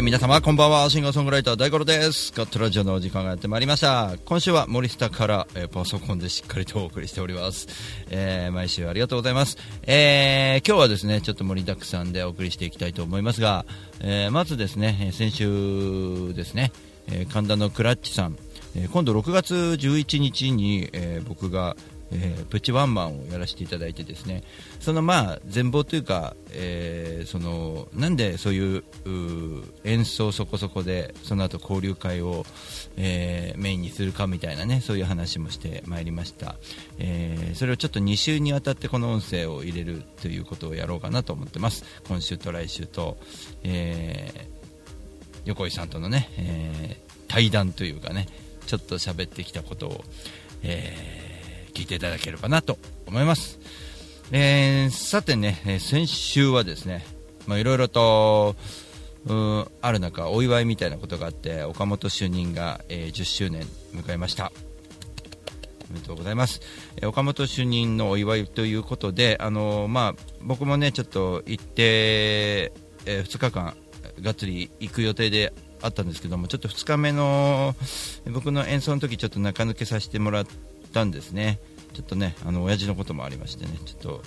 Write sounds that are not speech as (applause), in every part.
さて皆様こんばんは。シンガーソングライター大五郎です。ガットラジオのお時間がやってまいりました。今週は森下から、えーパソコンでしっかりとお送りしております、えー毎週ありがとうございます、えー今日はですねちょっと盛りだくさんでお送りしていきたいと思いますが、えーまずですねえ先週ですね、えー神田のクラッチさん、えー今度6月11日に、えー僕がえープチワンマンをやらせていただいてですね。そのまあ全貌というか、えーそのなんでそういう演奏そこそこでその後交流会を、えーメインにするかみたいなねそういう話もしてまいりました、えそれをちょっと2週にわたってこの音声を入れるということをやろうかなと思ってます。今週と来週と、え横井さんとのね、え対談というかねちょっと喋ってきたことを、えー聞いていただければなと思います、えーさてね、えー先週はですねまあいろいろとうーある中お祝いみたいなことがあって岡本就任が、えー10周年迎えました。おめでとうございます、えー岡本主任のお祝いということで、あのーまあ、僕もねちょっと行って、え2日間がっつり行く予定であったんですけどもちょっと2日目の僕の演奏の時ちょっと中抜けさせてもらったんですね。ちょっとねあの親父のこともありましてね。ちょっと、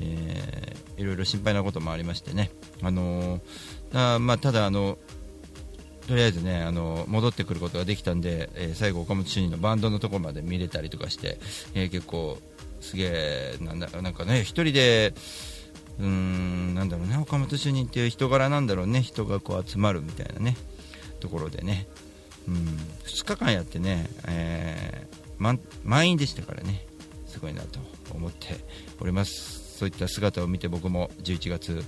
えーいろいろ心配なこともありましてね。あのーまあ、ただあのとりあえずねあの戻ってくることができたんで、えー最後、岡本主任のバンドのところまで見れたりとかして、えー結構すげえなんだなんかね一人でうーんなんだろうね岡本主任っていう人柄なんだろうね。人がこう集まるみたいなねところでね、うん、2日間やってね、えー満員でしたからね。すごいなと思っております。そういった姿を見て僕も11月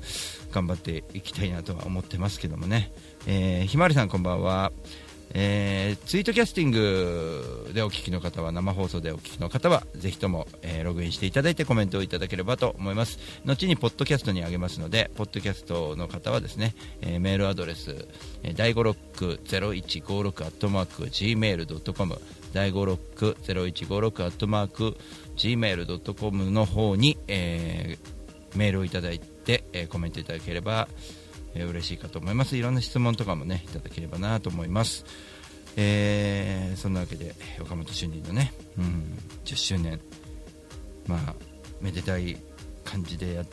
頑張っていきたいなとは思ってますけどもね、えーひまわりさんこんばんは、えーツイートキャスティングでお聞きの方は生放送でお聞きの方はぜひとも、えーログインしていただいてコメントをいただければと思います。後にポッドキャストに上げますのでポッドキャストの方はですね、えーメールアドレス、えー、第五六0156アットマーク gmail.com 第五六0156アットマーク gmail.com の方に、えーメールをいただいて、えーコメントいただければ、えー嬉しいかと思います。いろんな質問とかもねいただければなと思います。えーそんなわけで岡本主任のね、うん、10周年まあめでたい感じでや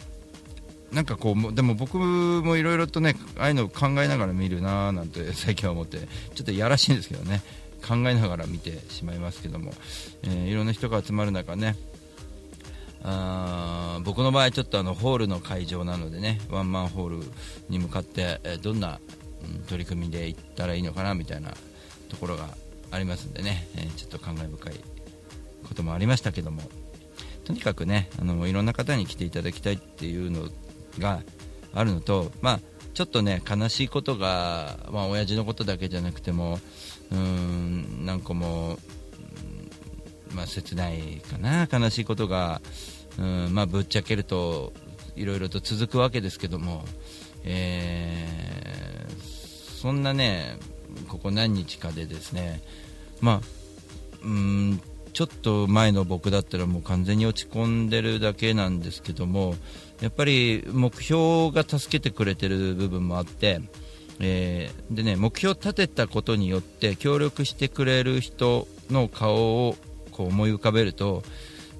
なんかこうでも僕もいろいろとねああいうのを考えながら見るなーなんて最近は思ってちょっとやらしいんですけどね。考えながら見てしまいますけども、えーいろんな人が集まる中ねあ僕の場合ちょっとあのホールの会場なのでねワンマンホールに向かって、えどんな、取り組みで行ったらいいのかなみたいなところがありますんでね、えちょっと感慨深いこともありましたけどもとにかくねあのいろんな方に来ていただきたいっていうのがあるのとまあちょっとね悲しいことがまあ親父のことだけじゃなくてもうーんなんかもうまあ、切ないかな、悲しいことが、うんまあ、ぶっちゃけるといろいろと続くわけですけども、えーそんなね、ここ何日かでですね、まあ、うんちょっと前の僕だったらもう完全に落ち込んでるだけなんですけどもやっぱり目標が助けてくれてる部分もあって、えーでね、目標を立てたことによって協力してくれる人の顔をこう思い浮かべると、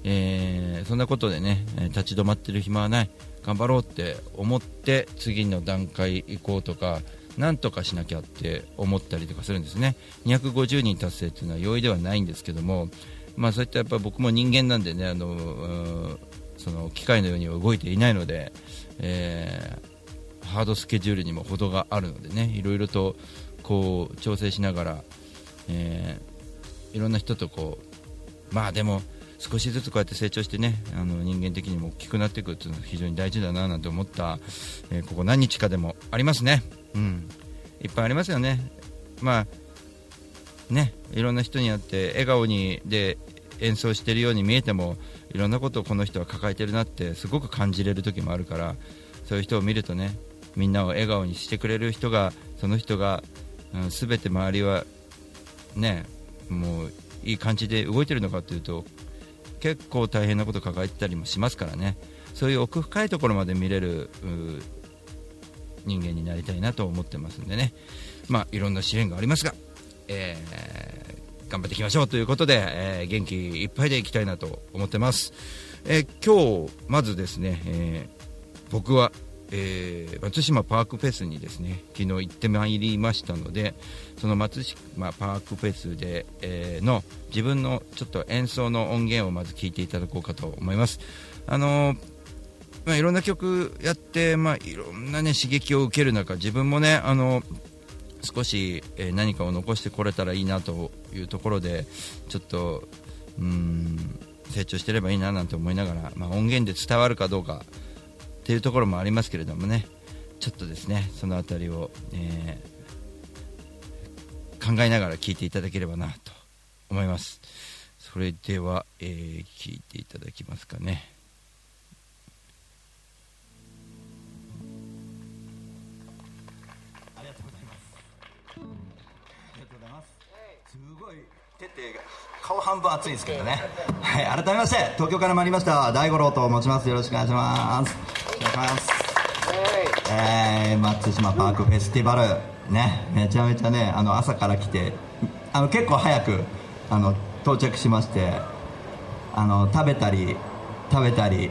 えーそんなことでね立ち止まってる暇はない。頑張ろうって思って次の段階行こうとかなんとかしなきゃって思ったりとかするんですね。250人達成っていうのは容易ではないんですけども、まあ、そういったやっぱ僕も人間なんでねあのその機械のようには動いていないので、えーハードスケジュールにも程があるのでねいろいろとこう調整しながら、えーいろんな人とこうまあでも少しずつこうやって成長してねあの人間的にも大きくなっていくっていうのは非常に大事だななんて思った、えーここ何日かでもありますね、うん、いっぱいありますよね。まあねいろんな人に会って笑顔にで演奏しているように見えてもいろんなことをこの人は抱えてるなってすごく感じれる時もあるからそういう人を見るとねみんなを笑顔にしてくれる人がその人が、うん、全て周りはねもういい感じで動いてるのかというと結構大変なこと抱えてたりもしますからね。そういう奥深いところまで見れる人間になりたいなと思ってますんでね。まあいろんな支援がありますが、えー、頑張っていきましょうということで、えー、元気いっぱいでいきたいなと思ってます、えー、今日まずですね、え僕はえー、松島パークフェスにですね昨日行ってまいりましたのでその松島パークフェスで、えー、の自分のちょっと演奏の音源をまず聴いていただこうかと思います。あのー、まあ、いろんな曲やって、まあ、いろんな、ね、刺激を受ける中自分もね、あの少し、えー、何かを残してこれたらいいなというところでちょっとうん成長してればいいななんて思いながら、まあ、音源で伝わるかどうかっていうところもありますけれどもね。ちょっとですねその辺りを、えー、考えながら聞いていただければなと思います。それでは、えー、聞いていただきますかね。ありがとうございますありがとうございます。すごい。手って顔半分熱いですけどね。はい改めまして東京から参りました大五郎と申します。よろしくお願いします。願いします。えー、松島パークフェスティバル。ねめちゃめちゃねあの朝から来てあの結構早くあの到着しましてあの食べたり食べたり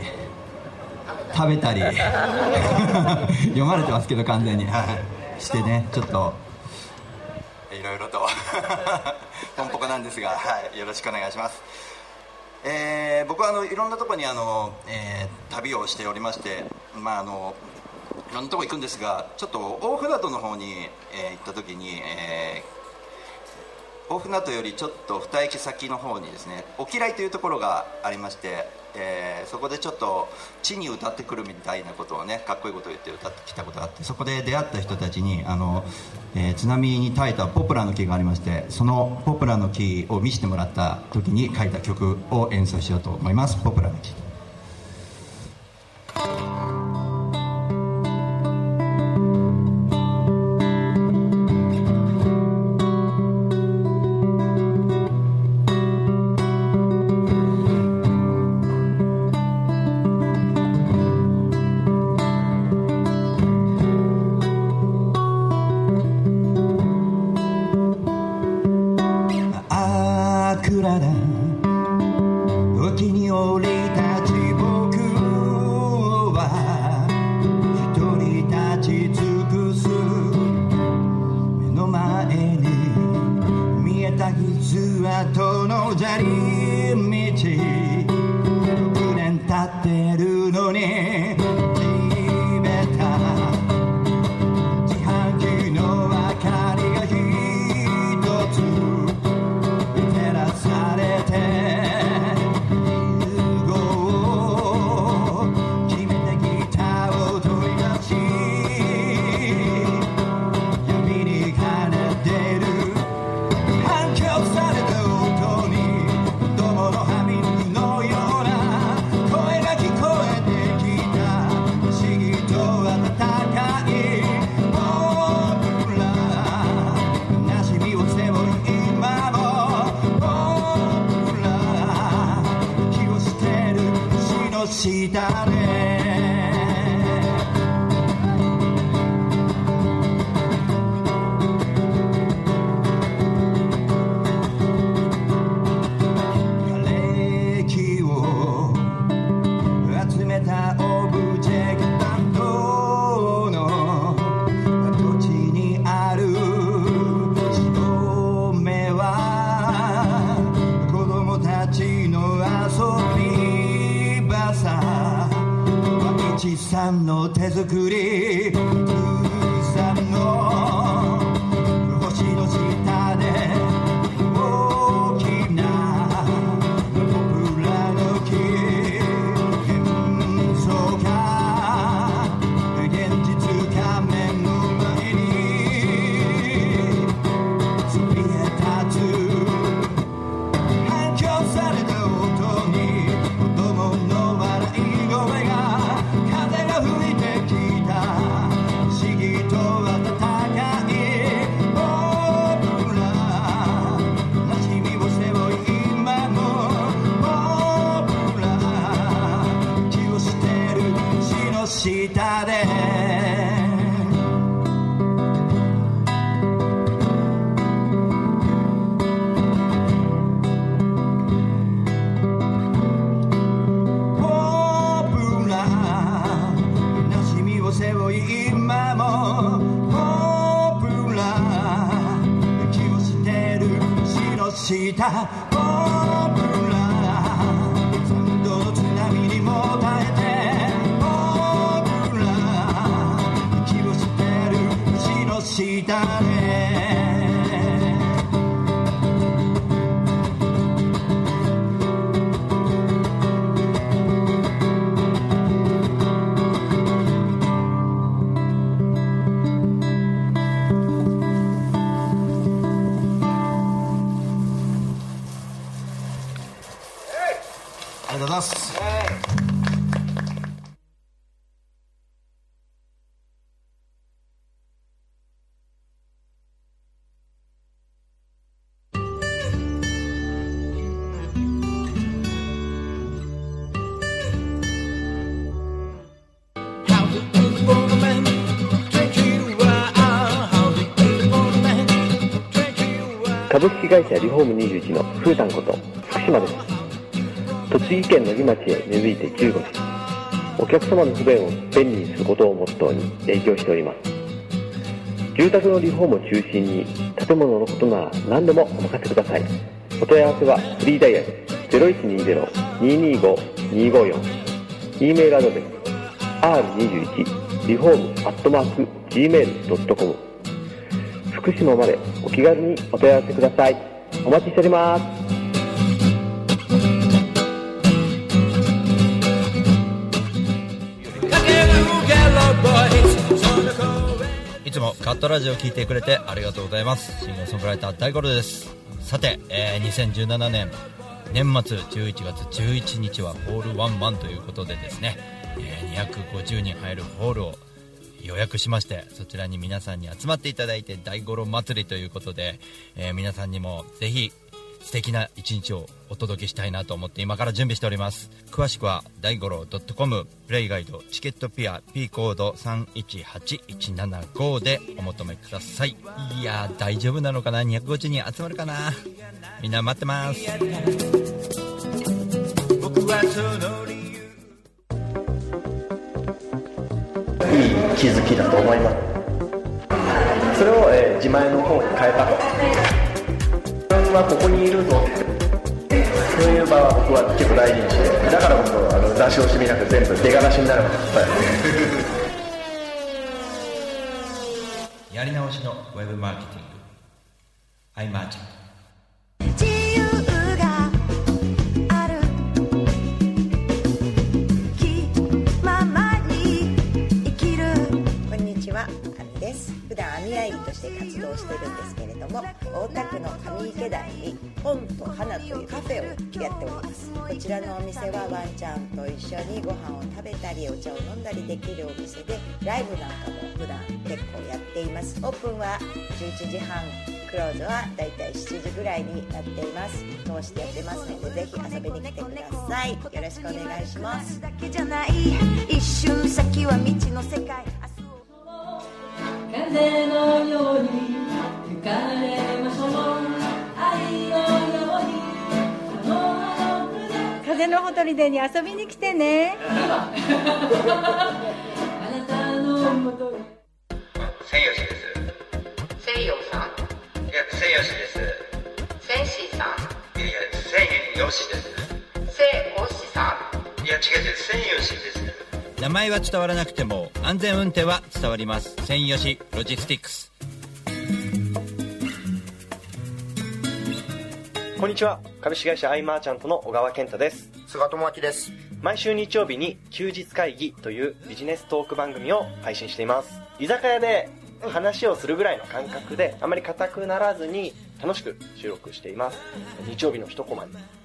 食べたり (laughs) 読まれてますけど完全に、はい、してねちょっといろいろと (laughs) ポンポコなんですが、はい、よろしくお願いしますえー、僕はあのいろんなところにあの、えー、旅をしておりまして、まあ、あのいろんなところ行くんですがちょっと大船渡の方に、えー、行った時に、えー、大船渡よりちょっと2駅先の方にですね沖来というところがありましてえー、そこでちょっと地に歌ってくるみたいなことをねかっこいいことを言って歌ってきたことがあってそこで出会った人たちにあの、えー、津波に耐えたポプラの木がありましてそのポプラの木を見せてもらった時に書いた曲を演奏しようと思います。ポプラの木。felicidades. の会社リフォーム21のふうたんこと福島です。栃木県野木町へ根付いて15年お客様の不便を便利にすることをモットーに営業しております。住宅のリフォームを中心に建物のことなら何でもお任せください。お問い合わせはフリーダイヤル0120-225-254 e メールアドレス r21 リフォームアットマーク gmail.com 福島までお気軽にお問い合わせください。お待ちしております。いつもカットラジオを聞いてくれてありがとうございます。シンガーソングライター大五郎です。さて、えー2017年年末11月11日はホールワンマンということでですね、えー250人入るホールを予約しましてそちらに皆さんに集まっていただいて大五郎祭りということで、えー皆さんにもぜひ素敵な一日をお届けしたいなと思って今から準備しております。詳しくは大五郎 .com プレイガイドチケットピア P コード318175でお求めください。いや大丈夫なのかな？250人集まるかな？みんな待ってます。僕はその気づきだと思います。それを、えー自前の方に変えたと。自分はここにいるぞ。そういう場は僕は結構大事にしてだからこそあの出し惜しみなく全部出がらしになる。やり直しのウェブマーケティング。ア普段網あいとして活動してるんですけれども、大田区の上池台に本と花というカフェをやっております。こちらのお店はワンちゃんと一緒にご飯を食べたり、お茶を飲んだりできるお店で、ライブなんかも普段結構やっています。オープンは11時半。クローズはだいたい7時ぐらいになっています通してやってますのでぜひ遊びに来てくださいよろしくお願いします風のように吹かれましょう愛のようにあのあの船風のほとりでに遊びに来てね。あなたのもとです。西洋さんいやです千シーさんいやです。さん。いや違う違う千吉です名前は伝わらなくても安全運転は伝わります。専用しロジスティックス。こんにちは。株式会社アイマーチャントの小川健太です。菅智明です。毎週日曜日に休日会議というビジネストーク番組を配信しています。居酒屋で話をするぐらいの感覚であまり硬くならずに楽しく収録しています。日曜日の一コマに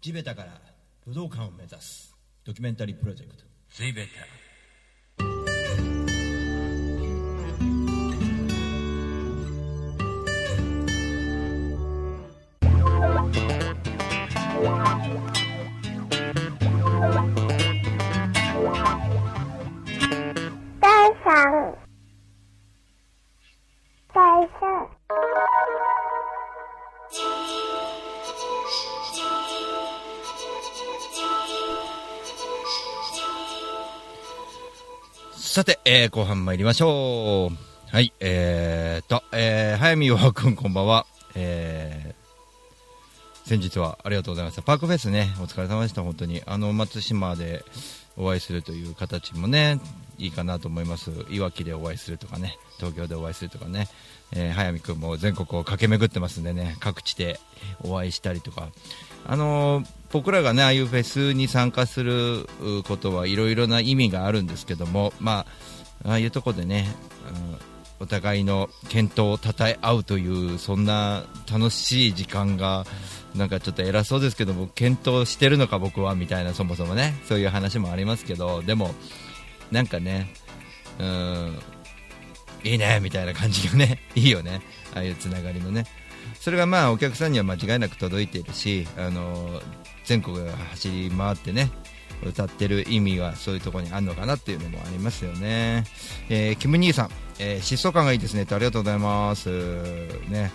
地べたから武道館を目指すドキュメンタリープロジェクト「」さて、えー後半参りましょう。はい、えーと、えー、早見和くんこんばんは。えー、先日はありがとうございました。パークフェスね、お疲れ様でした、本当に。あの、松島でお会いするという形もね、いいかなと思います。いわきでお会いするとかね、東京でお会いするとかね、えー、早見くんも全国を駆け巡ってますんでね、各地でお会いしたりとか、あのー僕らがね、ああいうフェスに参加することはいろいろな意味があるんですけども、まあ、ああいうとこでね、うんお互いの健闘を称え合うという、そんな楽しい時間が、なんかちょっと偉そうですけども、検討してるのか僕はみたいな、そもそもね、そういう話もありますけど、でも、なんかね、うん、いいねみたいな感じがね、いいよね、ああいうつながりのね。それがまあお客さんには間違いなく届いているし、あの全国を走り回ってね歌ってる意味はそういうところにあるのかなっていうのもありますよね、えーキム兄さん、えー疾走感がいいですね。ってありがとうございます。ね。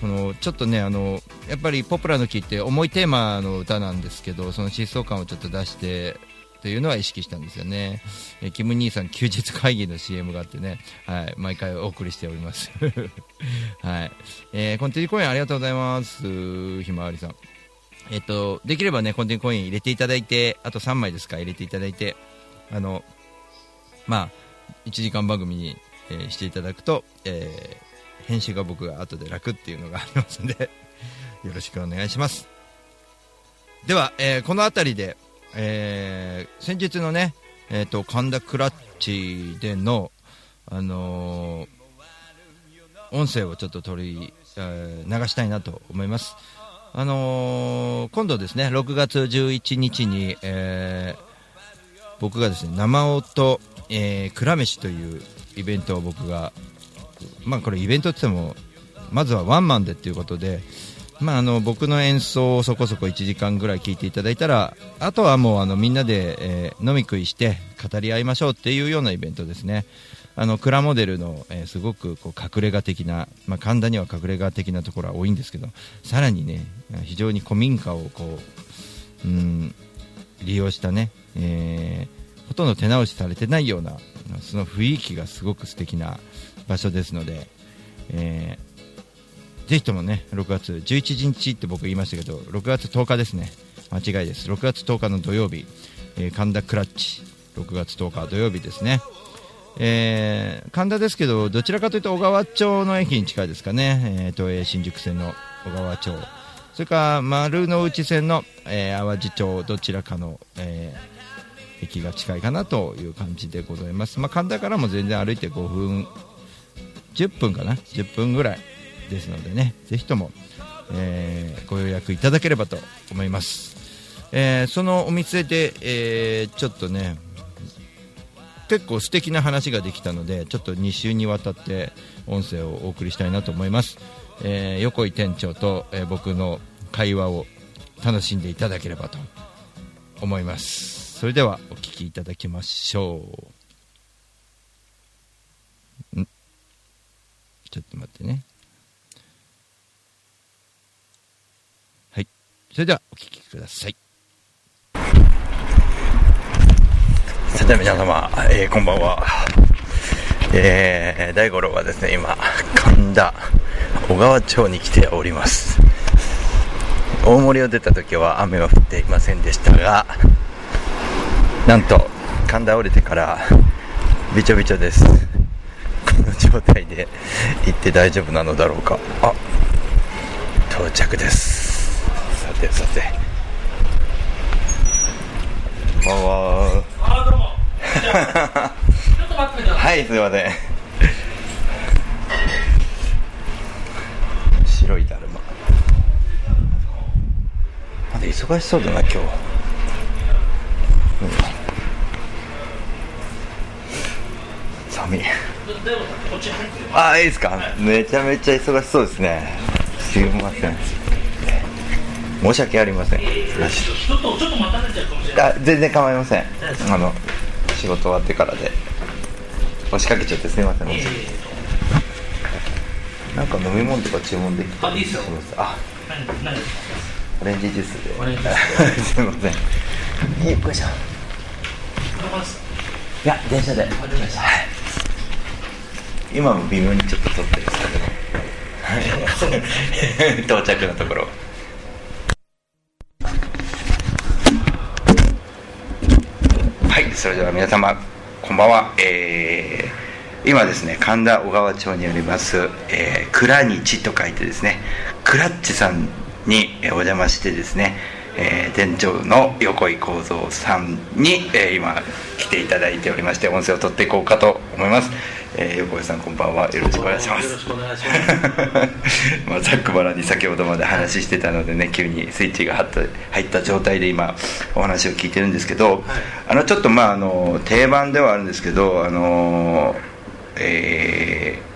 このちょっとねあのやっぱり「ポプラの木」って重いテーマの歌なんですけどその疾走感をちょっと出してというのは意識したんですよね、えキム兄さん休日会議の CM があってね、はい、毎回お送りしております。(laughs) はい、えーコンティニコインありがとうございます。ひまわりさん。えっと、できればね、コンティコイン入れていただいて、あと3枚ですか、入れていただいて、あの、まあ、1時間番組に、えーしていただくと、えー編集が僕が後で楽っていうのがありますんで、(laughs) よろしくお願いします。では、えーこの辺りで、えー先日のね、えっ、と、神田クラッチでの、あの音声をちょっと取り、えー流したいなと思います。あのー今度ですね、6月11日に、えー僕がですね、生音、えー、蔵飯というイベントを僕が、まあこれイベントって言っても、まずはワンマンでっていうことで、まああの僕の演奏をそこそこ1時間ぐらい聴いていただいたら、あとはもうあのみんなで、えー飲み食いして語り合いましょうっていうようなイベントですね。あの蔵モデルの、えーすごくこう隠れ家的な、まあ、神田には隠れ家的なところは多いんですけどさらにね非常に古民家をこううん利用したね、えーほとんど手直しされてないようなその雰囲気がすごく素敵な場所ですので、えーぜひともね6月11日って僕言いましたけど6月10日ですね。間違いです。6月10日の土曜日、えー神田クラッチ6月10日土曜日ですね。えー神田ですけど、どちらかというと小川町の駅に近いですかね、えー東映新宿線の小川町、それから丸の内線の、えー淡路町、どちらかの、えー駅が近いかなという感じでございます、まあ、神田からも全然歩いて5分、10分かな、10分ぐらいですのでね、ぜひとも、えーご予約いただければと思います。えーそのお店で、えーちょっとね、結構素敵な話ができたのでちょっと2週にわたって音声をお送りしたいなと思います、えー横井店長と、えー僕の会話を楽しんでいただければと思います。それではお聞きいただきましょう。ん？ちょっと待ってね。はい。それではお聞きください。さて皆様、えーこんばんは。えー、大五郎はですね、今、神田、小川町に来ております。大森を出た時は雨は降っていませんでしたが、なんと、神田降りてから、びちょびちょです。この状態で行って大丈夫なのだろうか。あ、到着です。さてさて。こんばんは。はい、すいません。白いだるま。まだ1忙しそうだな今日、うん。寒い。ああいいですか？めちゃめちゃ忙しそうですね。すいません。申し訳ありません。ちょっとちょっと待たれちゃうかもしれない。あ全然構いません。あの仕事終わってからで。押しかけちゃってすいません、なんか飲み物とか注文できたあいいっすよ。あ。オレンジジュースで。オレンジジュー (laughs) すいません。よいしょ。いや電車で。はい。今も微妙にちょっと撮ってるんですけど。(laughs) 到着のところはいそれでは皆様こんばんは。えー今ですね神田小川町にあります、えー、倉日と書いてですねクラッチさんにえお邪魔してですね、えー店長の横井幸三さんに、えー今来ていただいておりまして音声を取っていこうかと思います、えー横井さんこんばんは。よろしくお願いします。よろしくお願いします。(laughs) まあ、ざっくばらんに先ほどまで話してたのでね急にスイッチが入った入った状態で今お話を聞いてるんですけど、あのちょっとまああの定番ではあるんですけどあのえー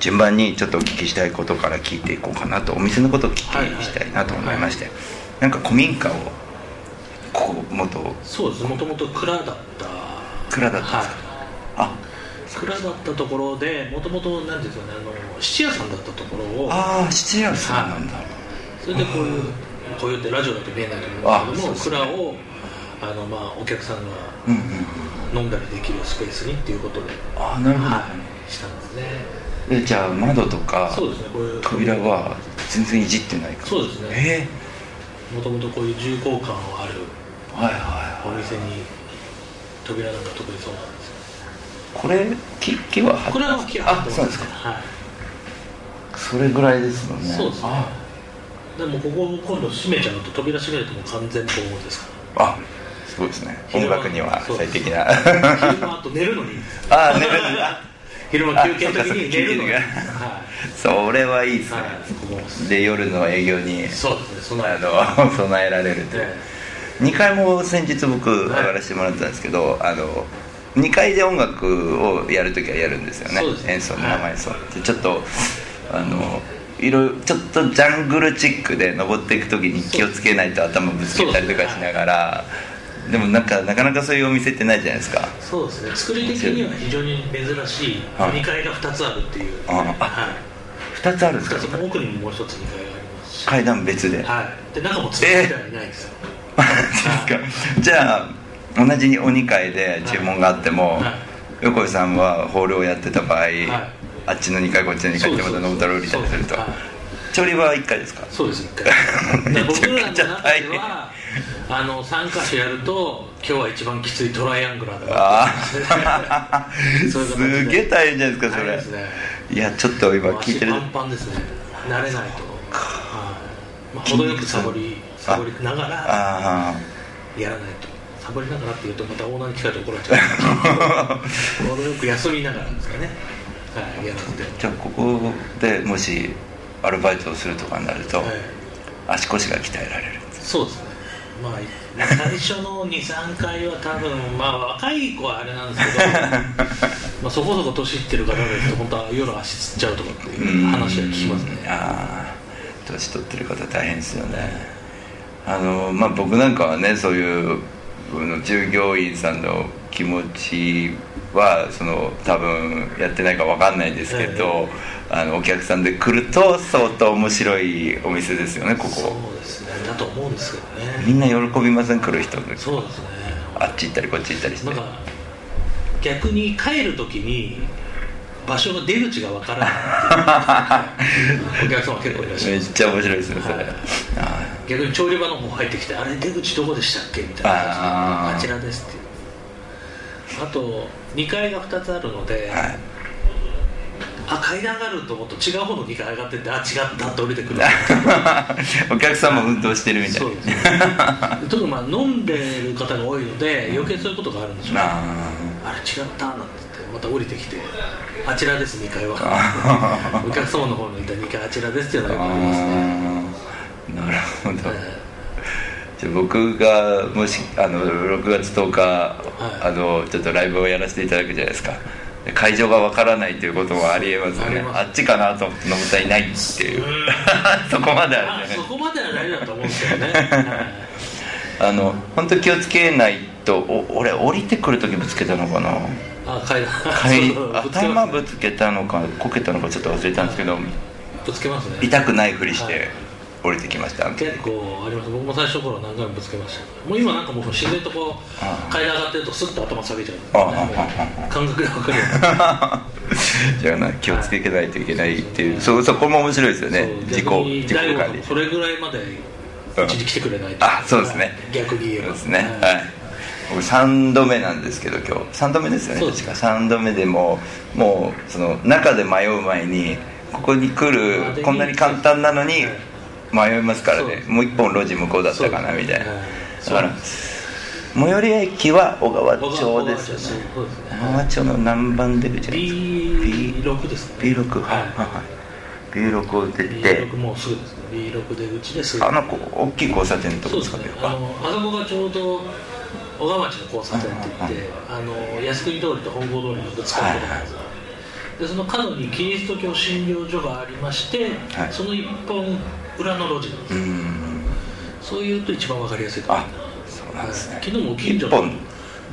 順番にちょっとお聞きしたいことから聞いていこうかなとお店のことを聞きしたいなと思いまして、なんか古民家をここ元そうですもともと蔵だった。蔵だったんですか、あ。蔵だったところでもともと何ていうんですかねあの質屋さんだったところをああ質屋さんなんだ、それでこういうこういうってラジオだと見えないと思うんですけども、蔵をあのまあお客さんがうんうん飲んだりできるスペースにっていうことでああなるほど、はい、したんですね。えじゃあ窓とかそうですね。扉は全然いじってないかそうですねもともとこういう重厚感あるはいはお店に扉なんか特にそうなんですよ。これ木木はこれは木は張ってますそうですか。はい。それぐらいですもんね。そうですね。あ。でもここを今度閉めちゃうと扉閉めるともう完全防音ですから。あすごいですね。音楽には最適な。あと寝るのに。(laughs) ああ寝る昼間休憩の時に寝るのにあ (laughs) それはいいですね、で夜の営業にそうですねあの (laughs) 備えられるという、2階も先日僕上がらせてもらったんですけど、あの2階で音楽をやるときはやるんですよね。ね。演奏生演奏でちょっとあのいろいろちょっとジャングルチックで登っていく時に気をつけないと頭ぶつけたりとかしながらでもなんかなかなかそういうお店ってないじゃないですか。そうですね。作り的には非常に珍しいはい。2階が2つあるっていう。あはい。2つあるんですか2つ奥にももう1つ2階があります。し階段別で、はい。で中も作ってはいないんですよ。(laughs) じゃあ同じに鬼会で注文があっても、横井さんはホールをやってた場合、あっちの2階こっちの2階ってまたノブタロ降りたりすると。調理場は1階ですか？そうです1階で僕らの中ではあの3箇所やると今日は一番きついトライアングラーだ (laughs) すげえ大変じゃないですかそれ、い。やちょっと今聞いてる。足パンパンですね。慣れないと、はい。まあ、程よくサボりサボりながらあやらないと。サボりながらっていうとまたオーナーに聞かれて怒られちゃう程よく休みながらですかね。はいやらせて。じゃあここでもしアルバイトをするとかになると、足腰が鍛えられる。そうですねまあ最初の23回は多分 (laughs) まあ若い子はあれなんですけど (laughs) まあそこそこ年いってる方ですと本当は夜足つっちゃうとかっていう話は聞きますね。ああ年取ってる方大変ですよね。あのまあ僕なんかはねそういうあの従業員さんの気持ちはその多分やってないか分かんないんですけど、あのお客さんで来ると相当面白いお店ですよねここ。そうですね。だと思うんですけどね。みんな喜びません来る人そうですね。あっち行ったりこっち行ったりして。なんか逆に帰る時に場所の出口がわからないお客様結構いらっしゃるめっちゃ面白いですねそれ、逆に調理場の方入ってきてあれ出口どこでしたっけみたいな感じであちらですっていう。あと2階が2つあるので、あ階段があると思うと違う方の2階上がってってあ違ったって降りてくる。(laughs) お客さんも運動してるみたい。なそうですね。特にまあ飲んでる方が多いので余計そういうことがあるんでしょうね。あれ違ったなんて言ってまた降りてきてあちらです2階は。お客様の方にいた2階あちらですっていうのがよくありますね。なるほど、じゃあ僕がもしあの6月10日、あのちょっとライブをやらせていただくじゃないですか。で会場がわからないということもありえますよね。あっちかなと思ってったらいないっていう。(laughs) そこまであるじゃないそこまでは大丈夫だと思うんですけどねあの本当気をつけないとお俺降りてくる時ぶつけたのかな。あ階段階頭ぶつけたのかこけたのかちょっと忘れたんですけど。ぶつけますね。痛くないふりして降りてきました、結構あります僕も最初の頃何回もぶつけました。もう今なんかもう自然とこう階段上がってるとスッと頭下げちゃう。ああ。感覚で分かるよ (laughs) じゃあな気をつけないといけないっていう。そそこも面白いですよね。自己自己管理。それぐらいまでうちに来てくれないと。あそうですね。逆に言えば。そうですね。はい。僕3度目なんですけど今日。3度目ですよね確か。3度目でももうその中で迷う前にここに来るこんなに簡単なのに迷いますからね。もう一本路地向こうだったかなみたいな。だから最寄り駅は小川町ですよね。小川町の何番出口 B6 ですね。B6 はい。はいはい。B6 を出て。B6 もうすぐですね。B6 出口です。ぐあのこ大きい交差点のとこですかね。あのあそこがちょうど小川町の交差点って言って、あの靖国通りと本郷通りのぶつかるところなんですよ、でその角にキリスト教診療所がありまして、その一本裏の路地なんですよ。そういうと一番わかりやすいと思いますそうなんですね。昨日も近所の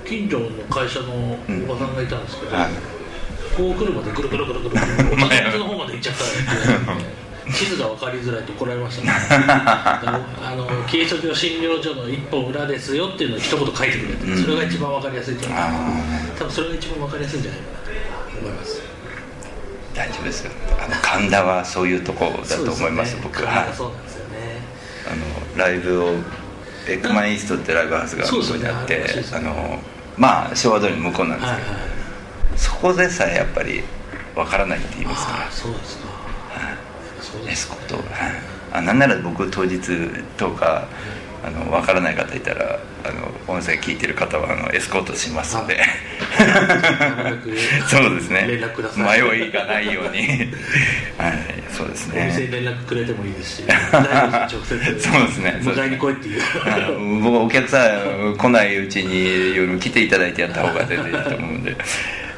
近所の会社のおばさんがいたんですけど、こう来るまでぐるぐるぐるぐるお茶のの方まで行っちゃったら (laughs) 地図が分かりづらいと怒られましたね。(laughs) あのキリスト教診療所の一本裏ですよっていうのを一言書いてくれて、うん。それが一番分かりやすいと思います多分それが一番分かりやすいんじゃないかなと思います大丈夫ですよ。あの神田はそういうとこだと思いますね。僕。はい。そうなんですよね。あのライブをエッグマンイーストってライブハウスが向こうにあってそうですね。あのまあ昭和通りの向こうなんですけど、そこでさえやっぱりわからないって言いますからそうですか。エスコート、はい、あなんなら僕当日とかあのわからない方いたらあの音声聞いてる方はあのエスコートしますので。(laughs) そうですね。連絡ください。迷いがないように。(laughs) はいそうですお店ねに連絡くれてもいいですし (laughs) 大丈夫です。直接そうですね。迎えに来いっていう。僕はお客さん来ないうちに夜来ていただいてやった方が全然いいと思うんで。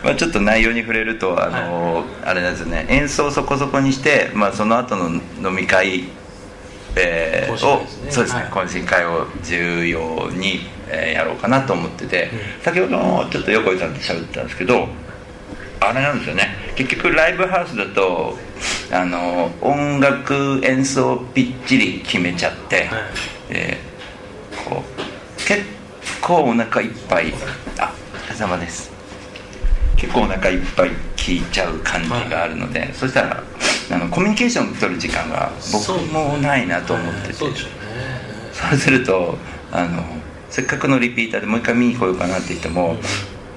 まあ、ちょっと内容に触れるとあの、あれなんですよね。演奏そこそこにして、まあ、その後の飲み会、えーをそうですね、はい。懇親会を重要に、えーやろうかなと思ってて、先ほどもちょっと横井さんと喋ってたんですけどあれなんですよね。結局ライブハウスだとあの音楽演奏をぴっちり決めちゃって、えーこう結構お腹いっぱい。あお疲れ様です結構お腹いっぱい聞いちゃう感じがあるので、そしたらあのコミュニケーション取る時間が僕もないなと思ってて、そうするとあのせっかくのリピーターでもう一回見に来ようかなって言っても、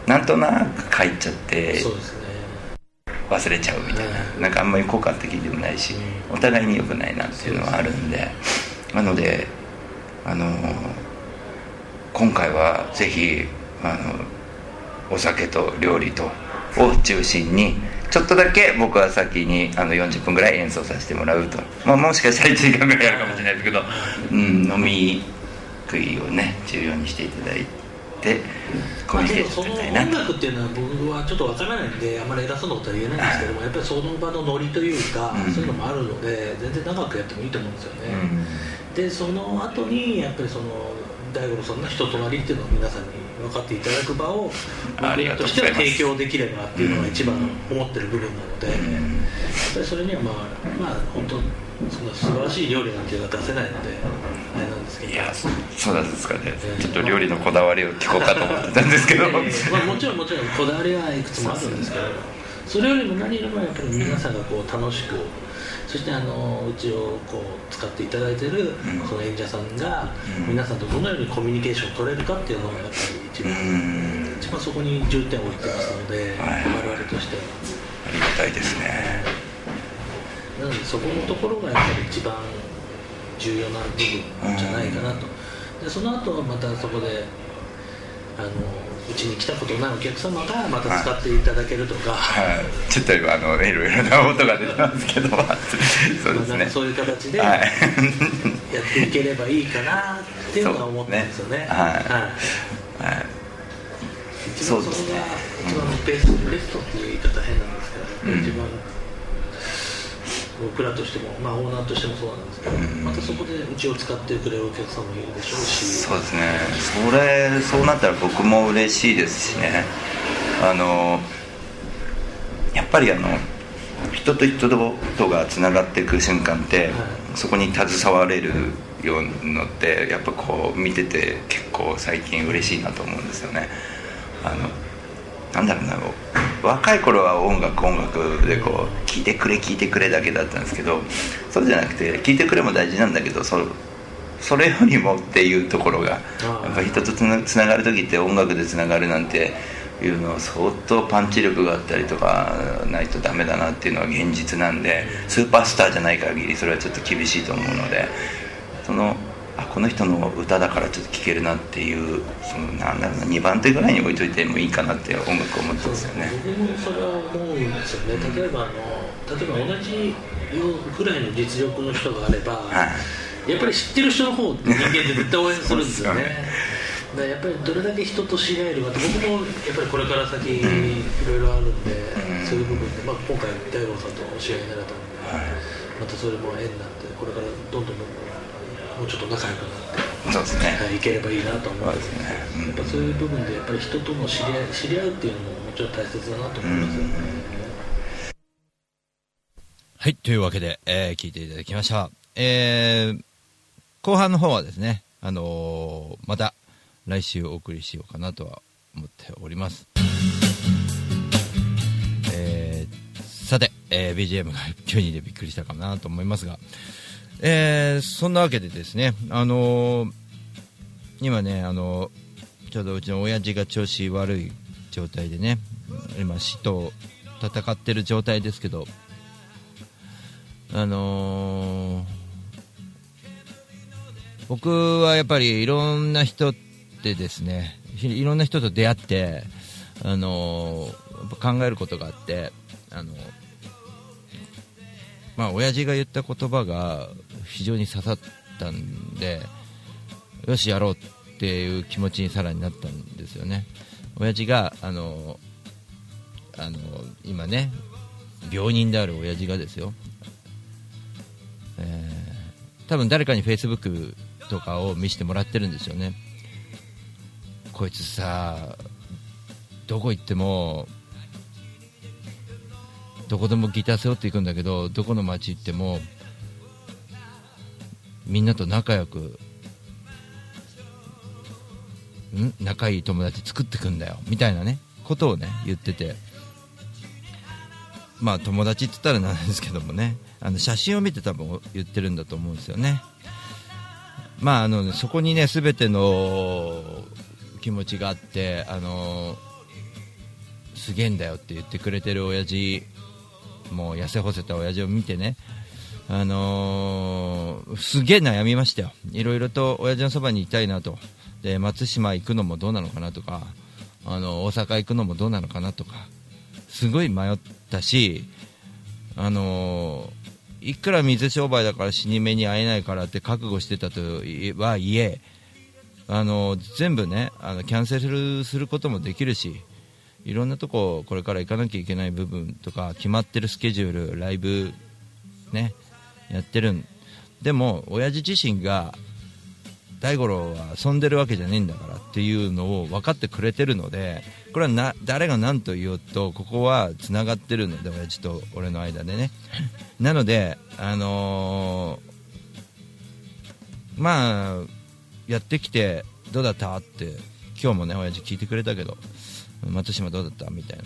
なんとなく帰っちゃって忘れちゃうみたいな。なんかあんまり効果的でもないしお互いに良くないなっていうのはあるんで。なのであの今回はぜひあのお酒と料理とを中心にちょっとだけ僕は先にあの40分ぐらい演奏させてもらうと、まあ、もしかしたら1時間ぐらいやるかもしれないですけど、うん、飲み食いをね重要にしていただいてコまミュニケーシあでもそのョン取りたいな音楽っていうのは僕はちょっとわからないんであんまり偉そうなことは言えないんですけどもやっぱりその場のノリというか、うん。そういうのもあるので全然長くやってもいいと思うんですよね、でその後にやっぱりその大五郎さんの人となりっていうのを皆さんに分かっていただく場をありが僕としては提供できればっていうのが一番思ってる部分なので、やっぱりそれにはまあまあ本当そんな素晴らしい料理なんていうのは出せないのであれなんですけど。いやそうなんですかね。ちょっと料理のこだわりを聞こうかと思ってたんですけど。まあ、もちろんもちろんこだわりはいくつもあるんですけどそれよりも何よりもやっぱり皆さんがこう楽しくそしてあのうちをこう使っていただいてるその演者さんが皆さんとどのようにコミュニケーションを取れるかっていうのがやっぱり一番一番そこに重点を置いてますので我々としては。ありがたいですね。なのでそこのところがやっぱり一番重要な部分じゃないかなと。でその後はまたそこであのうちに来たことないお客様がまた使っていただけるとか、はい、ちょっと今あのいろいろな音が出てますけどそうですね。(laughs) そういう形ではい。ややっていければいいかなっていうのは思ってるんですよね。はい、はい。一番そこが一番ベストベストっていう言い方変なんですけど、うん。一番僕らとしても、まあ、オーナーとしてもそうなんですけど、またそこでうちを使ってくれるお客さんもいるでしょうし。そうですね。それそうなったら僕も嬉しいですしね。あのやっぱりあの人と人とがつながっていく瞬間って、そこに携われるようのってやっぱこう見てて結構最近嬉しいなと思うんですよね。あのなんだろうな若い頃は音楽音楽でこう聴いてくれ聴いてくれだけだったんですけどそうじゃなくて聴いてくれも大事なんだけどそそれよりもっていうところがやっぱ人とつなつながる時って音楽でつながるなんていうのは相当パンチ力があったりとかないとダメだなっていうのは現実なんでスーパースターじゃない限りそれはちょっと厳しいと思うのでそのあこの人の歌だからちょっと聴けるなっていうそのなんだろうな2番手ぐらいに置いといてもいいかなって音楽を思ってますよね。僕もそれは思うんですよね。例えばあの例えば同じぐらいの実力の人があれば、やっぱり知ってる人の方人間って絶対応援するんですよね。だやっぱりどれだけ人と知り合えるかって僕もやっぱりこれから先いろいろあるんで、そういう部分で、まあ、今回大悟さんとお知り合いになれたんで、またそれも縁になってこれからどんどんどんどんもうちょっと仲良くなってそうですね。はいいければいいなと思うんですね。やっぱそういう部分でやっぱり人との知り合い知り合うっていうのももちろん大切だなと思いますよね、はい、というわけで、えー聞いていただきました。えー後半の方はですね、あのーまた来週お送りしようかなとは思っております。えーさて、えー BGM が急にでびっくりしたかなと思いますが、えーそんなわけでですね、あのー今ね、あのーちょうどうちの親父が調子悪い状態でね、今死と戦ってる状態ですけど、あのー僕はやっぱりいろんな人ってですねいろんな人と出会って、あのーやっぱ考えることがあって、あのまあ親父が言った言葉が非常に刺さったんでよしやろうっていう気持ちにさらになったんですよね。親父があのあの今ね病人である親父がですよ、えー多分誰かにフェイスブックとかを見せてもらってるんですよね。こいつさどこ行ってもどこでもギター背負っていくんだけどどこの街行ってもみんなと仲良くん？仲いい友達作ってくんだよ。みたいなねことをね言ってて。まあ友達って言ったらなんですけどもね。あの写真を見て多分言ってるんだと思うんですよね。まああのそこにね全ての気持ちがあってあのすげえんだよって言ってくれてる親父もう痩せ細った親父を見てねあのーすげえ悩みましたよ。いろいろと親父のそばにいたいなと。で松島行くのもどうなのかなとかあの大阪行くのもどうなのかなとかすごい迷ったしあのーいくら水商売だから死に目に会えないからって覚悟してたとはいえあの全部ねあのキャンセルすることもできるしいろんなとここれから行かなきゃいけない部分とか決まってるスケジュールライブねやってるん。でも親父自身が大五郎は遊んでるわけじゃねえんだからっていうのを分かってくれてるのでこれはな誰が何と言おうとここはつながってるので親父と俺の間でね。(laughs) なのであのーまあやってきてどうだったって今日もね親父聞いてくれたけど松島どうだったみたい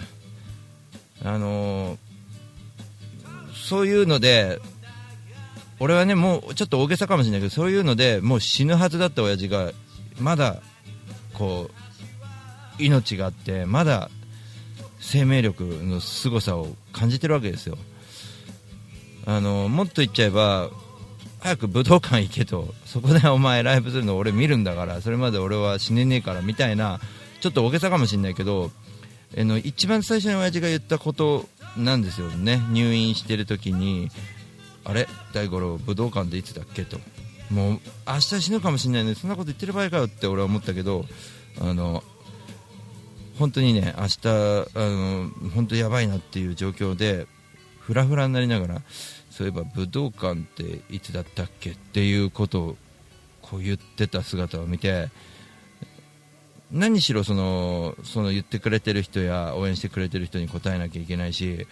な。あのーそういうので俺はねもうちょっと大げさかもしれないけどそういうのでもう死ぬはずだった親父がまだこう命があってまだ生命力の凄さを感じてるわけですよ。あのもっと言っちゃえば早く武道館行けとそこでお前ライブするの俺見るんだからそれまで俺は死ねねえからみたいなちょっと大げさかもしれないけどあの一番最初に親父が言ったことなんですよね。入院してる時にあれ？大五郎武道館でいつだっけ？と。もう明日死ぬかもしれないのにそんなこと言ってる場合かよって俺は思ったけどあの本当にね明日あの本当やばいなっていう状況でフラフラになりながらそういえば武道館っていつだったっけっていうことをこう言ってた姿を見て何しろそのその言ってくれてる人や応援してくれてる人に応えなきゃいけないし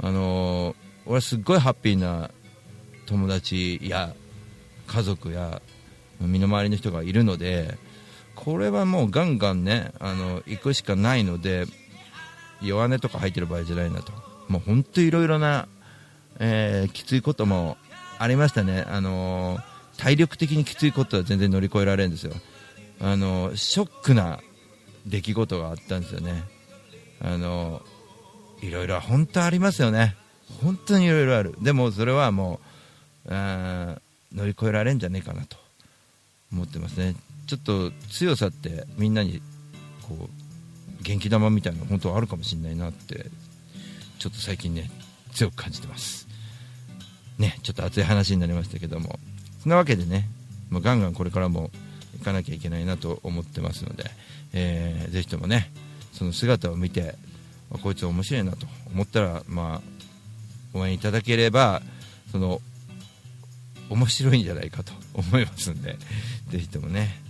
あの俺はすっごいハッピーな友達や家族や身の回りの人がいるのでこれはもうガンガンねあの行くしかないので弱音とか入ってる場合じゃないなと。もう本当いろいろな、えーきついこともありましたね、あの体力的にきついことは全然乗り越えられるんですよ、あのショックな出来事があったんですよね、あのいろいろ本当ありますよね、本当にいろいろある、でもそれはもう、乗り越えられんじゃねえかなと思ってますね、ちょっと強さってみんなにこう元気玉みたいなの本当はあるかもしれないなってちょっと最近ね強く感じてます。ねちょっと熱い話になりましたけども。そんなわけでねもうガンガンこれからも行かなきゃいけないなと思ってますので、えーぜひともねその姿を見てこいつ面白いなと思ったらまあ応援いただければその面白いんじゃないかと (laughs) 思いますんでぜひともね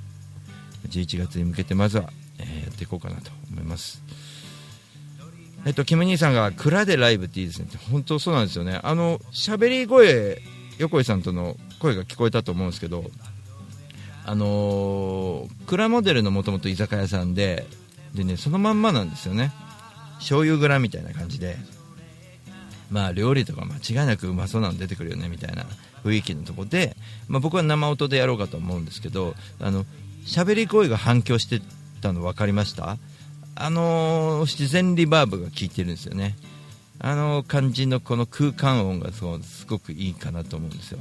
11月に向けてまずは、えーやっていこうかなと思います。えっと、キム兄さんが蔵でライブっていいですね本当そうなんですよね。あの喋り声横井さんとの声が聞こえたと思うんですけどあのー、蔵モデルのもともと居酒屋さんででねそのまんまなんですよね。醤油蔵みたいな感じで。まあ料理とか間違いなくうまそうなの出てくるよねみたいな雰囲気のとこで、まあ、僕は生音でやろうかと思うんですけどあの喋り声が反響してたの分かりました？あのー自然リバーブが効いてるんですよね。あの感じのこの空間音がそうすごくいいかなと思うんですよ。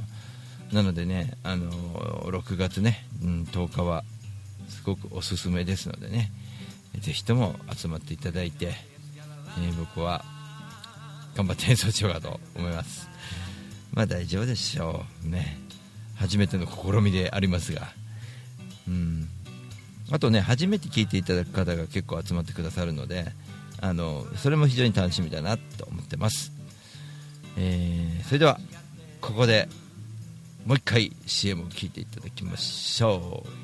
なのでね、あの6月ね、うん、10日はすごくおすすめですのでねぜひとも集まっていただいて、えー僕は頑張って演奏しようかと思います。まあ大丈夫でしょうね。初めての試みでありますが。うん。あとね初めて聞いていただく方が結構集まってくださるのであのそれも非常に楽しみだなと思ってます、えーそれではここでもう一回 CM を聞いていただきましょう。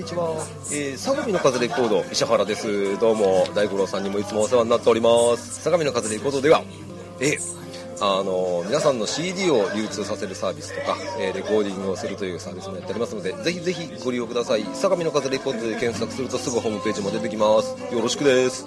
にちは、えー、相模の風レコード石原です。どうも大五郎さんにもいつもお世話になっております。相模の風レコードではえあの皆さんの CD を流通させるサービスとか、えーレコーディングをするというサービスもやっておりますのでぜひぜひご利用ください。相模の風レコードで検索するとすぐホームページも出てきます。よろしくです。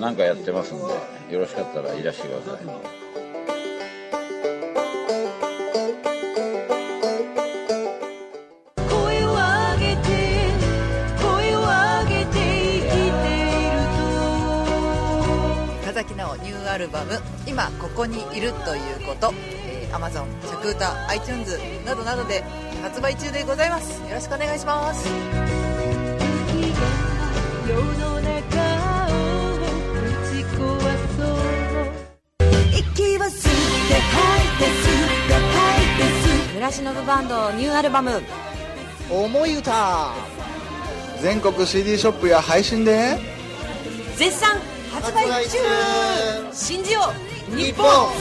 何かやってますんでよろしかったらいらしてください。声を上げて声を上げて生きている岡崎直ニューアルバム「今ここにいるということ」えー、Amazon、シャクータ、iTunes などなどで発売中でございます。よろしくお願いします吐いて吸って村忍バンドニューアルバム「思い歌」全国 CD ショップや配信で。絶賛発売中。信じよう。日本。吸っ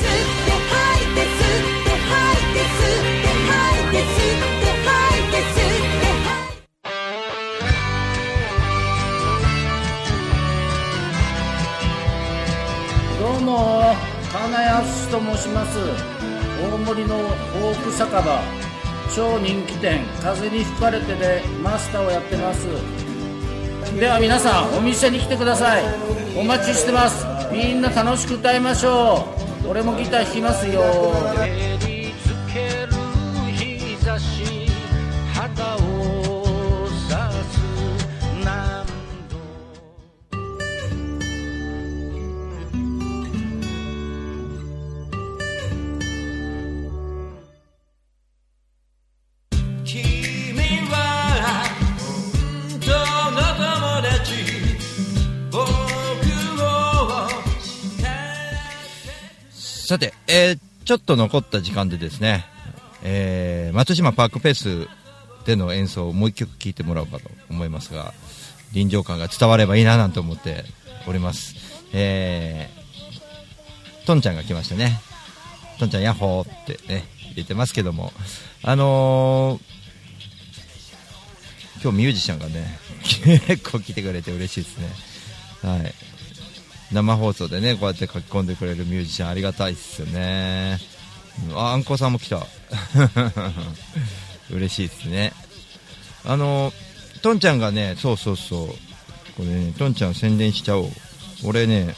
て吐いて吸って吐いて吸って吐いて吸って吐いて吸って吐いてどうも金安と申します。大森のフォーク酒場。超人気店。風に吹かれてでマスターをやってます。では皆さんお店に来てください。お待ちしてます。みんな楽しく歌いましょう。俺もギター弾きますよ。えーちょっと残った時間でですね、えー松島パークフェスでの演奏をもう一曲聴いてもらおうかと思いますが、臨場感が伝わればいいななんて思っております。えー、トンちゃんが来ましたね。トンちゃんヤッホーってね、言ってますけども、あのー今日ミュージシャンがね、(laughs) 結構来てくれて嬉しいですね。はい。生放送でねこうやって書き込んでくれるミュージシャンありがたいですよね。ああんこさんも来た。(laughs) 嬉しいですね。あのトンちゃんがねそうそうそう。これねトンちゃん宣伝しちゃおう。俺ね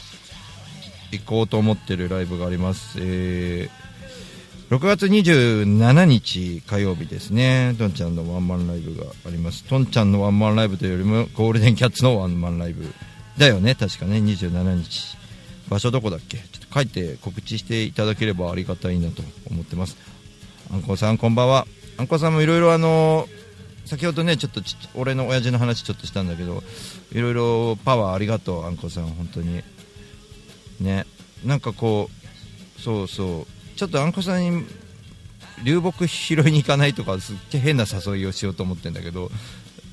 行こうと思ってるライブがあります。えー6月27日火曜日ですね、トンちゃんのワンマンライブがあります、トンちゃんのワンマンライブというよりもゴールデンキャッツのワンマンライブ。だよね、確かね、27日、場所どこだっけ、ちょっと書いて告知していただければありがたいなと思ってます。あんこさん、こんばんは。あんこさんもいろいろあの先ほどね、ちょっとち俺の親父の話ちょっとしたんだけど、いろいろパワーありがとう、あんこさん、本当に。ね、なんかこう、そうそう、ちょっとあんこさんに流木拾いに行かないとか、すっげえ変な誘いをしようと思ってんだけど、っ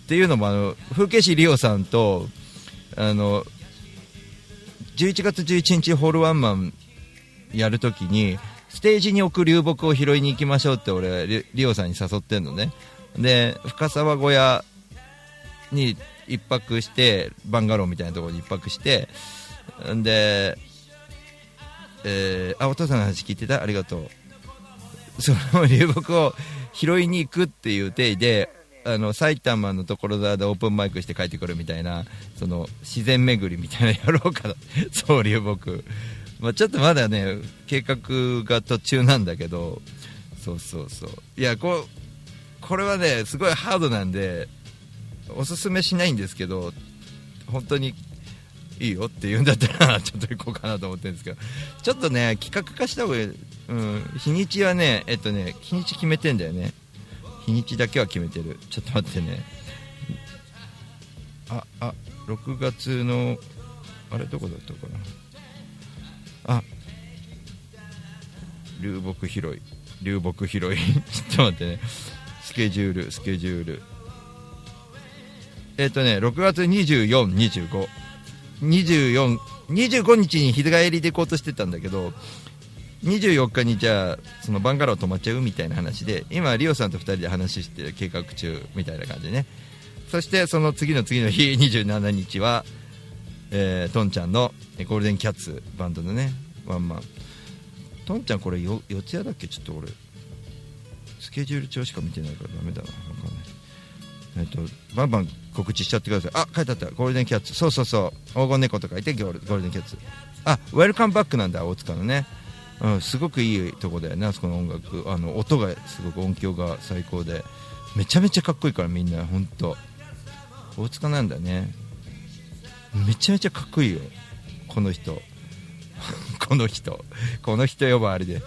ていうのも、あの風景師リオさんと、あの11月11日、ホールワンマンやるときに、ステージに置く流木を拾いに行きましょうって俺、リリオさんに誘ってんのね。で、深沢小屋に一泊して、バンガローみたいなところに一泊して、んで、えーあ、お父さんの話聞いてた？ありがとう。その流木を拾いに行くっていう体で、あの埼玉の所沢でオープンマイクして帰ってくるみたいなその自然巡りみたいなやろうかな。(laughs) そう流木、まあ、ちょっとまだね計画が途中なんだけど。そうそうそう。いやここれはねすごいハードなんでおすすめしないんですけど本当にいいよって言うんだったら (laughs) ちょっと行こうかなと思ってるんですけど。ちょっとね企画化した方がいい、うん、日にちはねえっとね日にち決めてんだよね。日にちだけは決めてる。ちょっと待ってね。ああ6月のあれどこだったかな。あ流木拾い。流木拾い。(laughs) ちょっと待ってね。スケジュールスケジュール。えっ、とね6月2425 24 25日に日帰りで行こうとしてたんだけど24日にじゃあそのバンガロー泊まっちゃうみたいな話で今リオさんと2人で話して計画中みたいな感じでね。そしてその次の次の日27日は、えートンちゃんのゴールデンキャッツバンドのねワンマン。トンちゃんこれよ四谷だっけ？ちょっと俺スケジュール帳しか見てないからダメだな。分かんない。えっとバンバン告知しちゃってください。あ書いてあった。ゴールデンキャッツ。そうそうそう。黄金猫と書いてゴールゴールデンキャッツ。あウェルカムバックなんだ大塚のね。うん、すごくいいとこだよねあそこの音楽。あの音がすごく音響が最高で。めちゃめちゃかっこいいからみんな本当大塚なんだね。めちゃめちゃかっこいいよ。この人。(laughs) この人。この人呼ばわりで。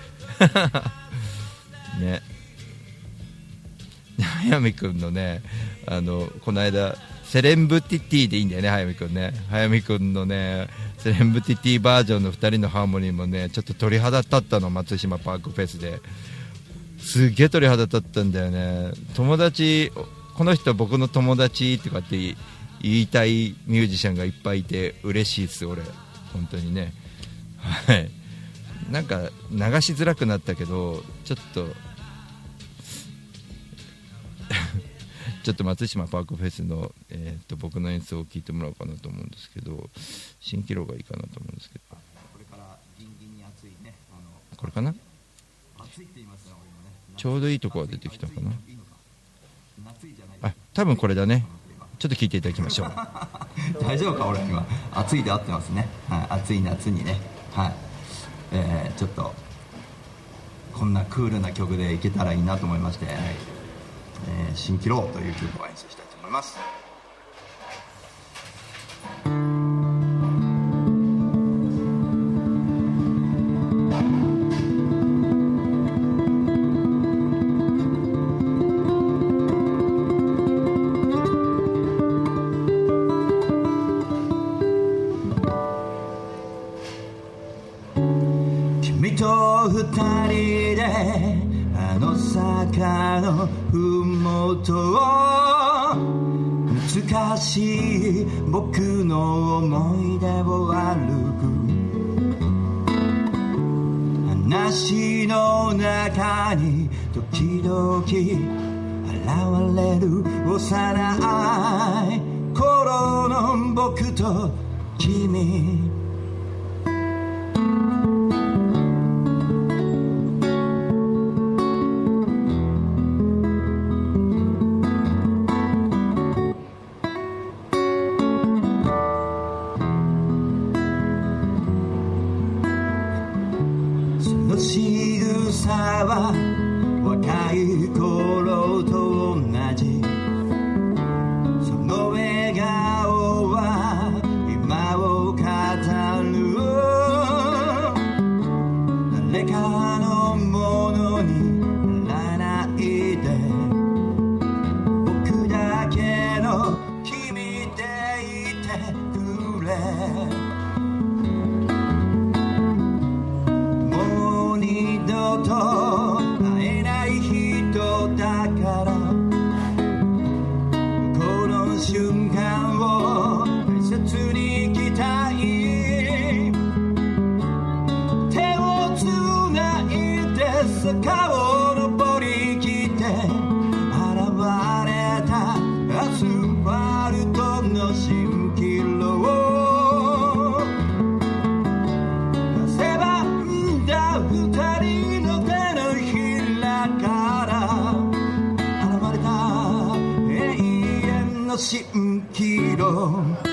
(laughs) ね。早見君のねあのこの間セレンブティティでいいんだよね早見君ね。早見君のねセレンブティティバージョンの2人のハーモニーもねちょっと鳥肌立ったの松島パークフェスで。すげえ鳥肌立ったんだよね。友達この人僕の友達とかって言い言いたいミュージシャンがいっぱいいて嬉しいです俺。本当にね。はい。なんか流しづらくなったけどちょっとちょっと松島パークフェスの、えー、と僕の演奏を聴いてもらおうかなと思うんですけど蜃気楼がいいかなと思うんですけど。これからギンギンに暑いねあのこれかな？暑いって言いますね俺もね。ちょうどいいとこが出てきたかな？あ多分これだね。ちょっと聞いていただきましょう。(laughs) 大丈夫か俺今暑いで合ってますね、はい、暑い夏にね。はい。えー、ちょっとこんなクールな曲でいけたらいいなと思いまして「えー、蜃気楼」という曲を演奏したいと思います。君と二人で坂のふもとを難しい僕の思い出を歩く話の中に時々現れる幼い頃の僕と君蜃気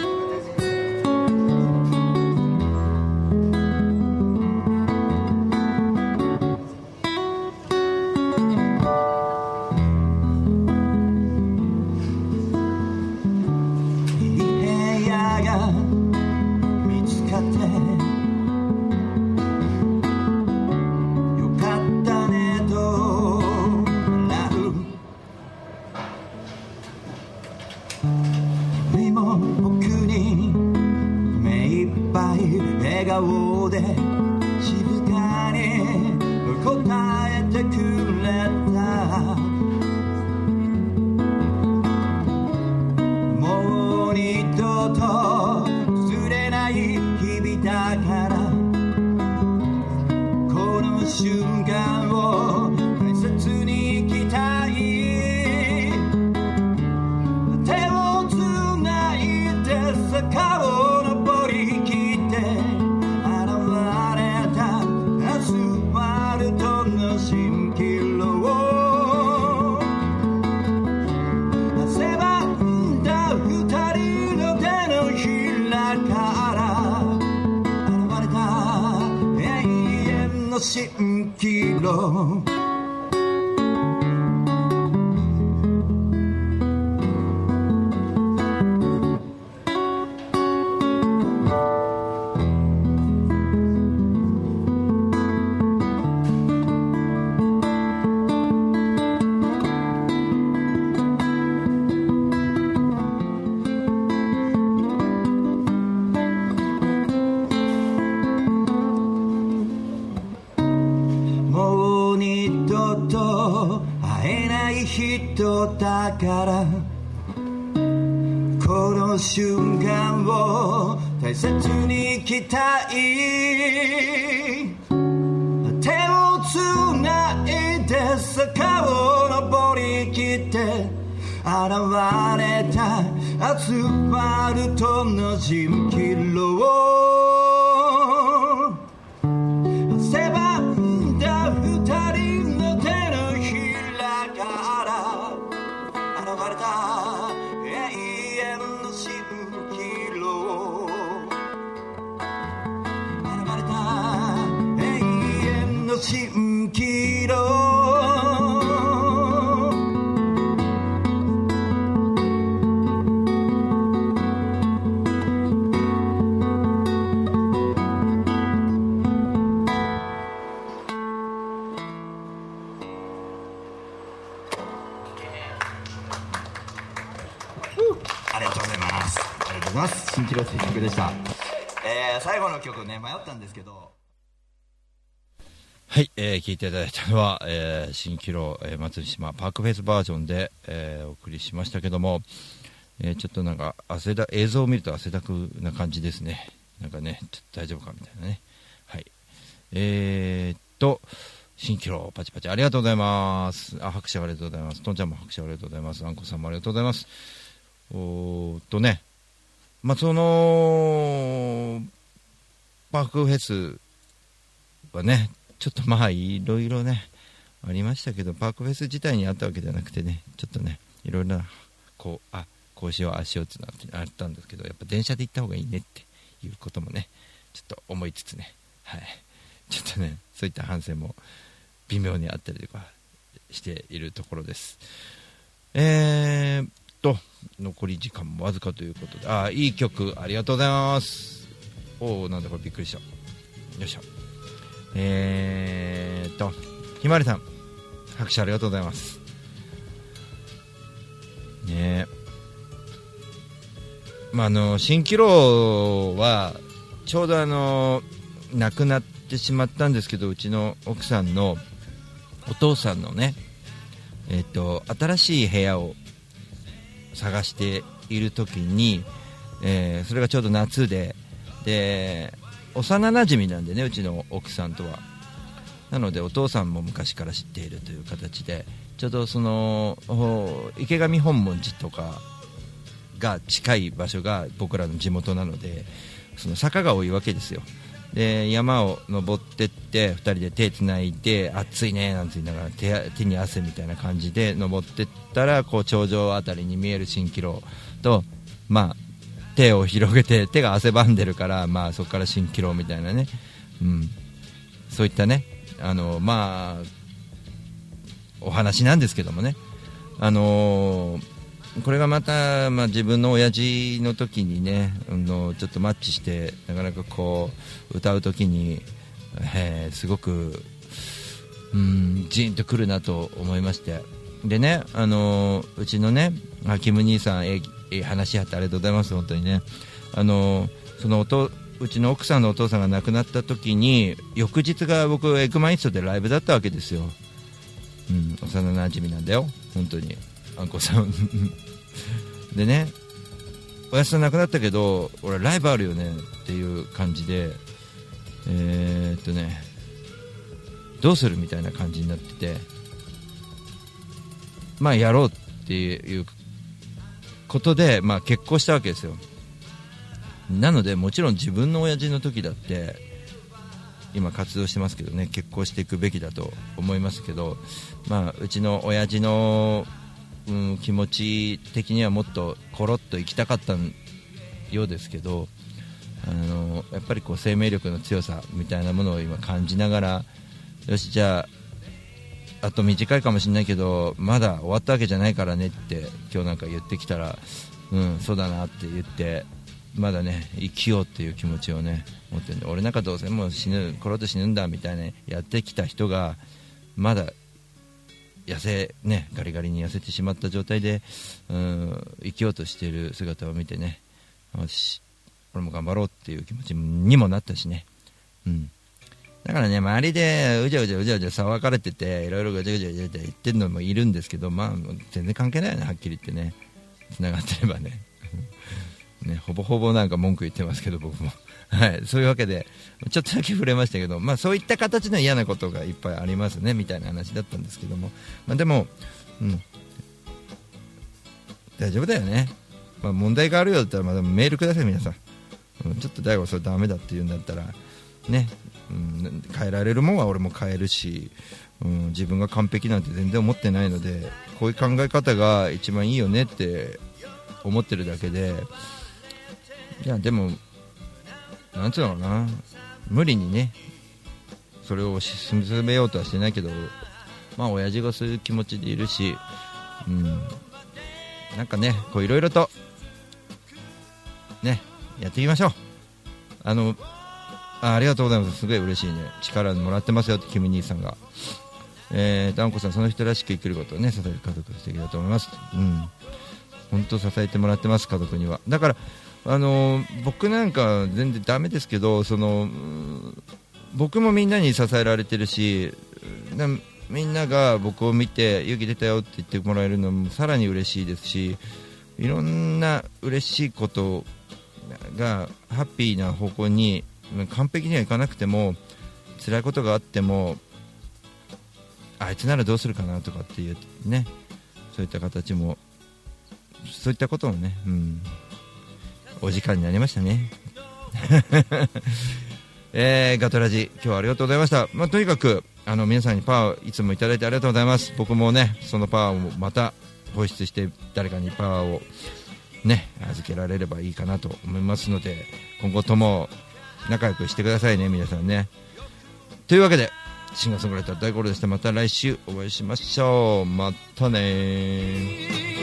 と会えない人だから。この瞬間を大切に生きたい。手をつないで坂を登りきって。現れた。アスファルトの蜃気楼遠の蜃気楼ありがとうございます。ありがとうございます。新曲でした。えー、最後の曲ね迷ったんですけどはい、えー、聞いていただいたのは、えー、新キロ、えー、松島パークフェスバージョンで、えーお送りしましたけども、えーちょっとなんか汗だ映像を見ると汗だくな感じですね。なんかねちょっと大丈夫かみたいなね。はい。えー、っと新キロパチパチありがとうございます。あ拍手ありがとうございます。とんちゃんも拍手ありがとうございます。あんこさんもありがとうございます。おーっとねまあそのパークフェスはねちょっとまあいろいろねありましたけどパークフェス自体にあったわけじゃなくてねちょっとねいろいろなこうあこうしようああしようってなってあったんですけどやっぱ電車で行った方がいいねっていうこともねちょっと思いつつねはい。ちょっとねそういった反省も微妙にあったりとかしているところです。えーっと残り時間もわずかということであいい曲ありがとうございます。おおなんだこれびっくりした。よいしょ。えーっとひまりさん拍手ありがとうございます。ね。まああの蜃気楼はちょうどあの亡くなってしまったんですけどうちの奥さんのお父さんのねえっと新しい部屋を探している時に、えーそれがちょうど夏でで幼なじみなんでねうちの奥さんとは。なのでお父さんも昔から知っているという形でちょうどその池上本門寺とかが近い場所が僕らの地元なのでその坂が多いわけですよ。で山を登ってって2人で手つないで暑いねなんて言いながら手手に汗みたいな感じで登ってったらこう頂上あたりに見える蜃気楼とまあ手を広げて手が汗ばんでるから、まあ、そこから蜃気楼みたいなね、うん、そういったね。あのまあお話なんですけどもね。あのーこれがまた、まあ、自分の親父の時にねあのちょっとマッチしてなかなかこう歌う時に、えーすごくうんジーンとくるなと思いまして。でね、あのうちのねキム兄さんえ話し合ってありがとうございます。本当にね。あのそのおとうちの奥さんのお父さんが亡くなった時に翌日が僕エクマイストでライブだったわけですよ、うん、幼なじみなんだよ。本当に。あんこさん。(laughs) でねおやすさん亡くなったけど俺ライブあるよね。っていう感じで。えーっとねどうするみたいな感じになってて。まあやろうっていうことで、まあ、結婚したわけですよ。なのでもちろん自分の親父の時だって今活動してますけどね結婚していくべきだと思いますけど、まあ、うちの親父の、うん、気持ち的にはもっとコロッと行きたかったようですけどあのやっぱりこう生命力の強さみたいなものを今感じながらよしじゃああと短いかもしれないけどまだ終わったわけじゃないからねって今日なんか言ってきたらうんそうだなって言ってまだね生きようっていう気持ちをね持ってるんで俺なんかどうせもう死ぬこの後死ぬんだみたいなやってきた人がまだ痩せねガリガリに痩せてしまった状態でうん生きようとしている姿を見てねよし俺も頑張ろうっていう気持ちにもなったしね。うん。だからね、周りでうじゃうじゃうじゃうじゃ騒がれてて、いろいろぐちゃぐちゃぐちゃ言ってるのもいるんですけど、まあ、全然関係ないよね、はっきり言ってね。繋がってればね。ね、ほぼほぼなんか文句言ってますけど、僕も。はい、そういうわけで、ちょっとだけ触れましたけど、まあそういった形の嫌なことがいっぱいありますね、みたいな話だったんですけども。まあでも、うん。大丈夫だよね。まあ問題があるようだったら、まだメールください、皆さん。うん、ちょっと大悟それダメだって言うんだったら、ね、うん、変えられるもんは俺も変えるし、うん、自分が完璧なんて全然思ってないのでこういう考え方が一番いいよねって思ってるだけでいやでもなんつうのかな無理にねそれを進めようとはしてないけどまあ親父がそういう気持ちでいるし、うん、なんかねこういろいろとねやっていきましょう。あのあありがとうございます。すごい嬉しいね。力もらってますよってキム兄さんが。えー、ダンコさんその人らしく生きることをね支える家族素敵だと思います。うん。本当支えてもらってます家族には。だからあのー僕なんか全然ダメですけどその僕もみんなに支えられてるしみんなが僕を見て勇気出たよって言ってもらえるのもさらに嬉しいですしいろんな嬉しいことがハッピーな方向に完璧にはいかなくても辛いことがあってもあいつならどうするかなとかっていうねそういった形もそういったこともね、うん、お時間になりましたね。(laughs) えーガトラジ、今日はありがとうございました。まあ、とにかく、あの、皆さんにパワーいつもいただいてありがとうございます。僕もね、そのパワーをまた放出して、誰かにパワーをね、預けられればいいかなと思いますので、今後とも仲良くしてくださいね、皆さんね。というわけで、シンガーソングライター大五郎でした。また来週お会いしましょう。またねー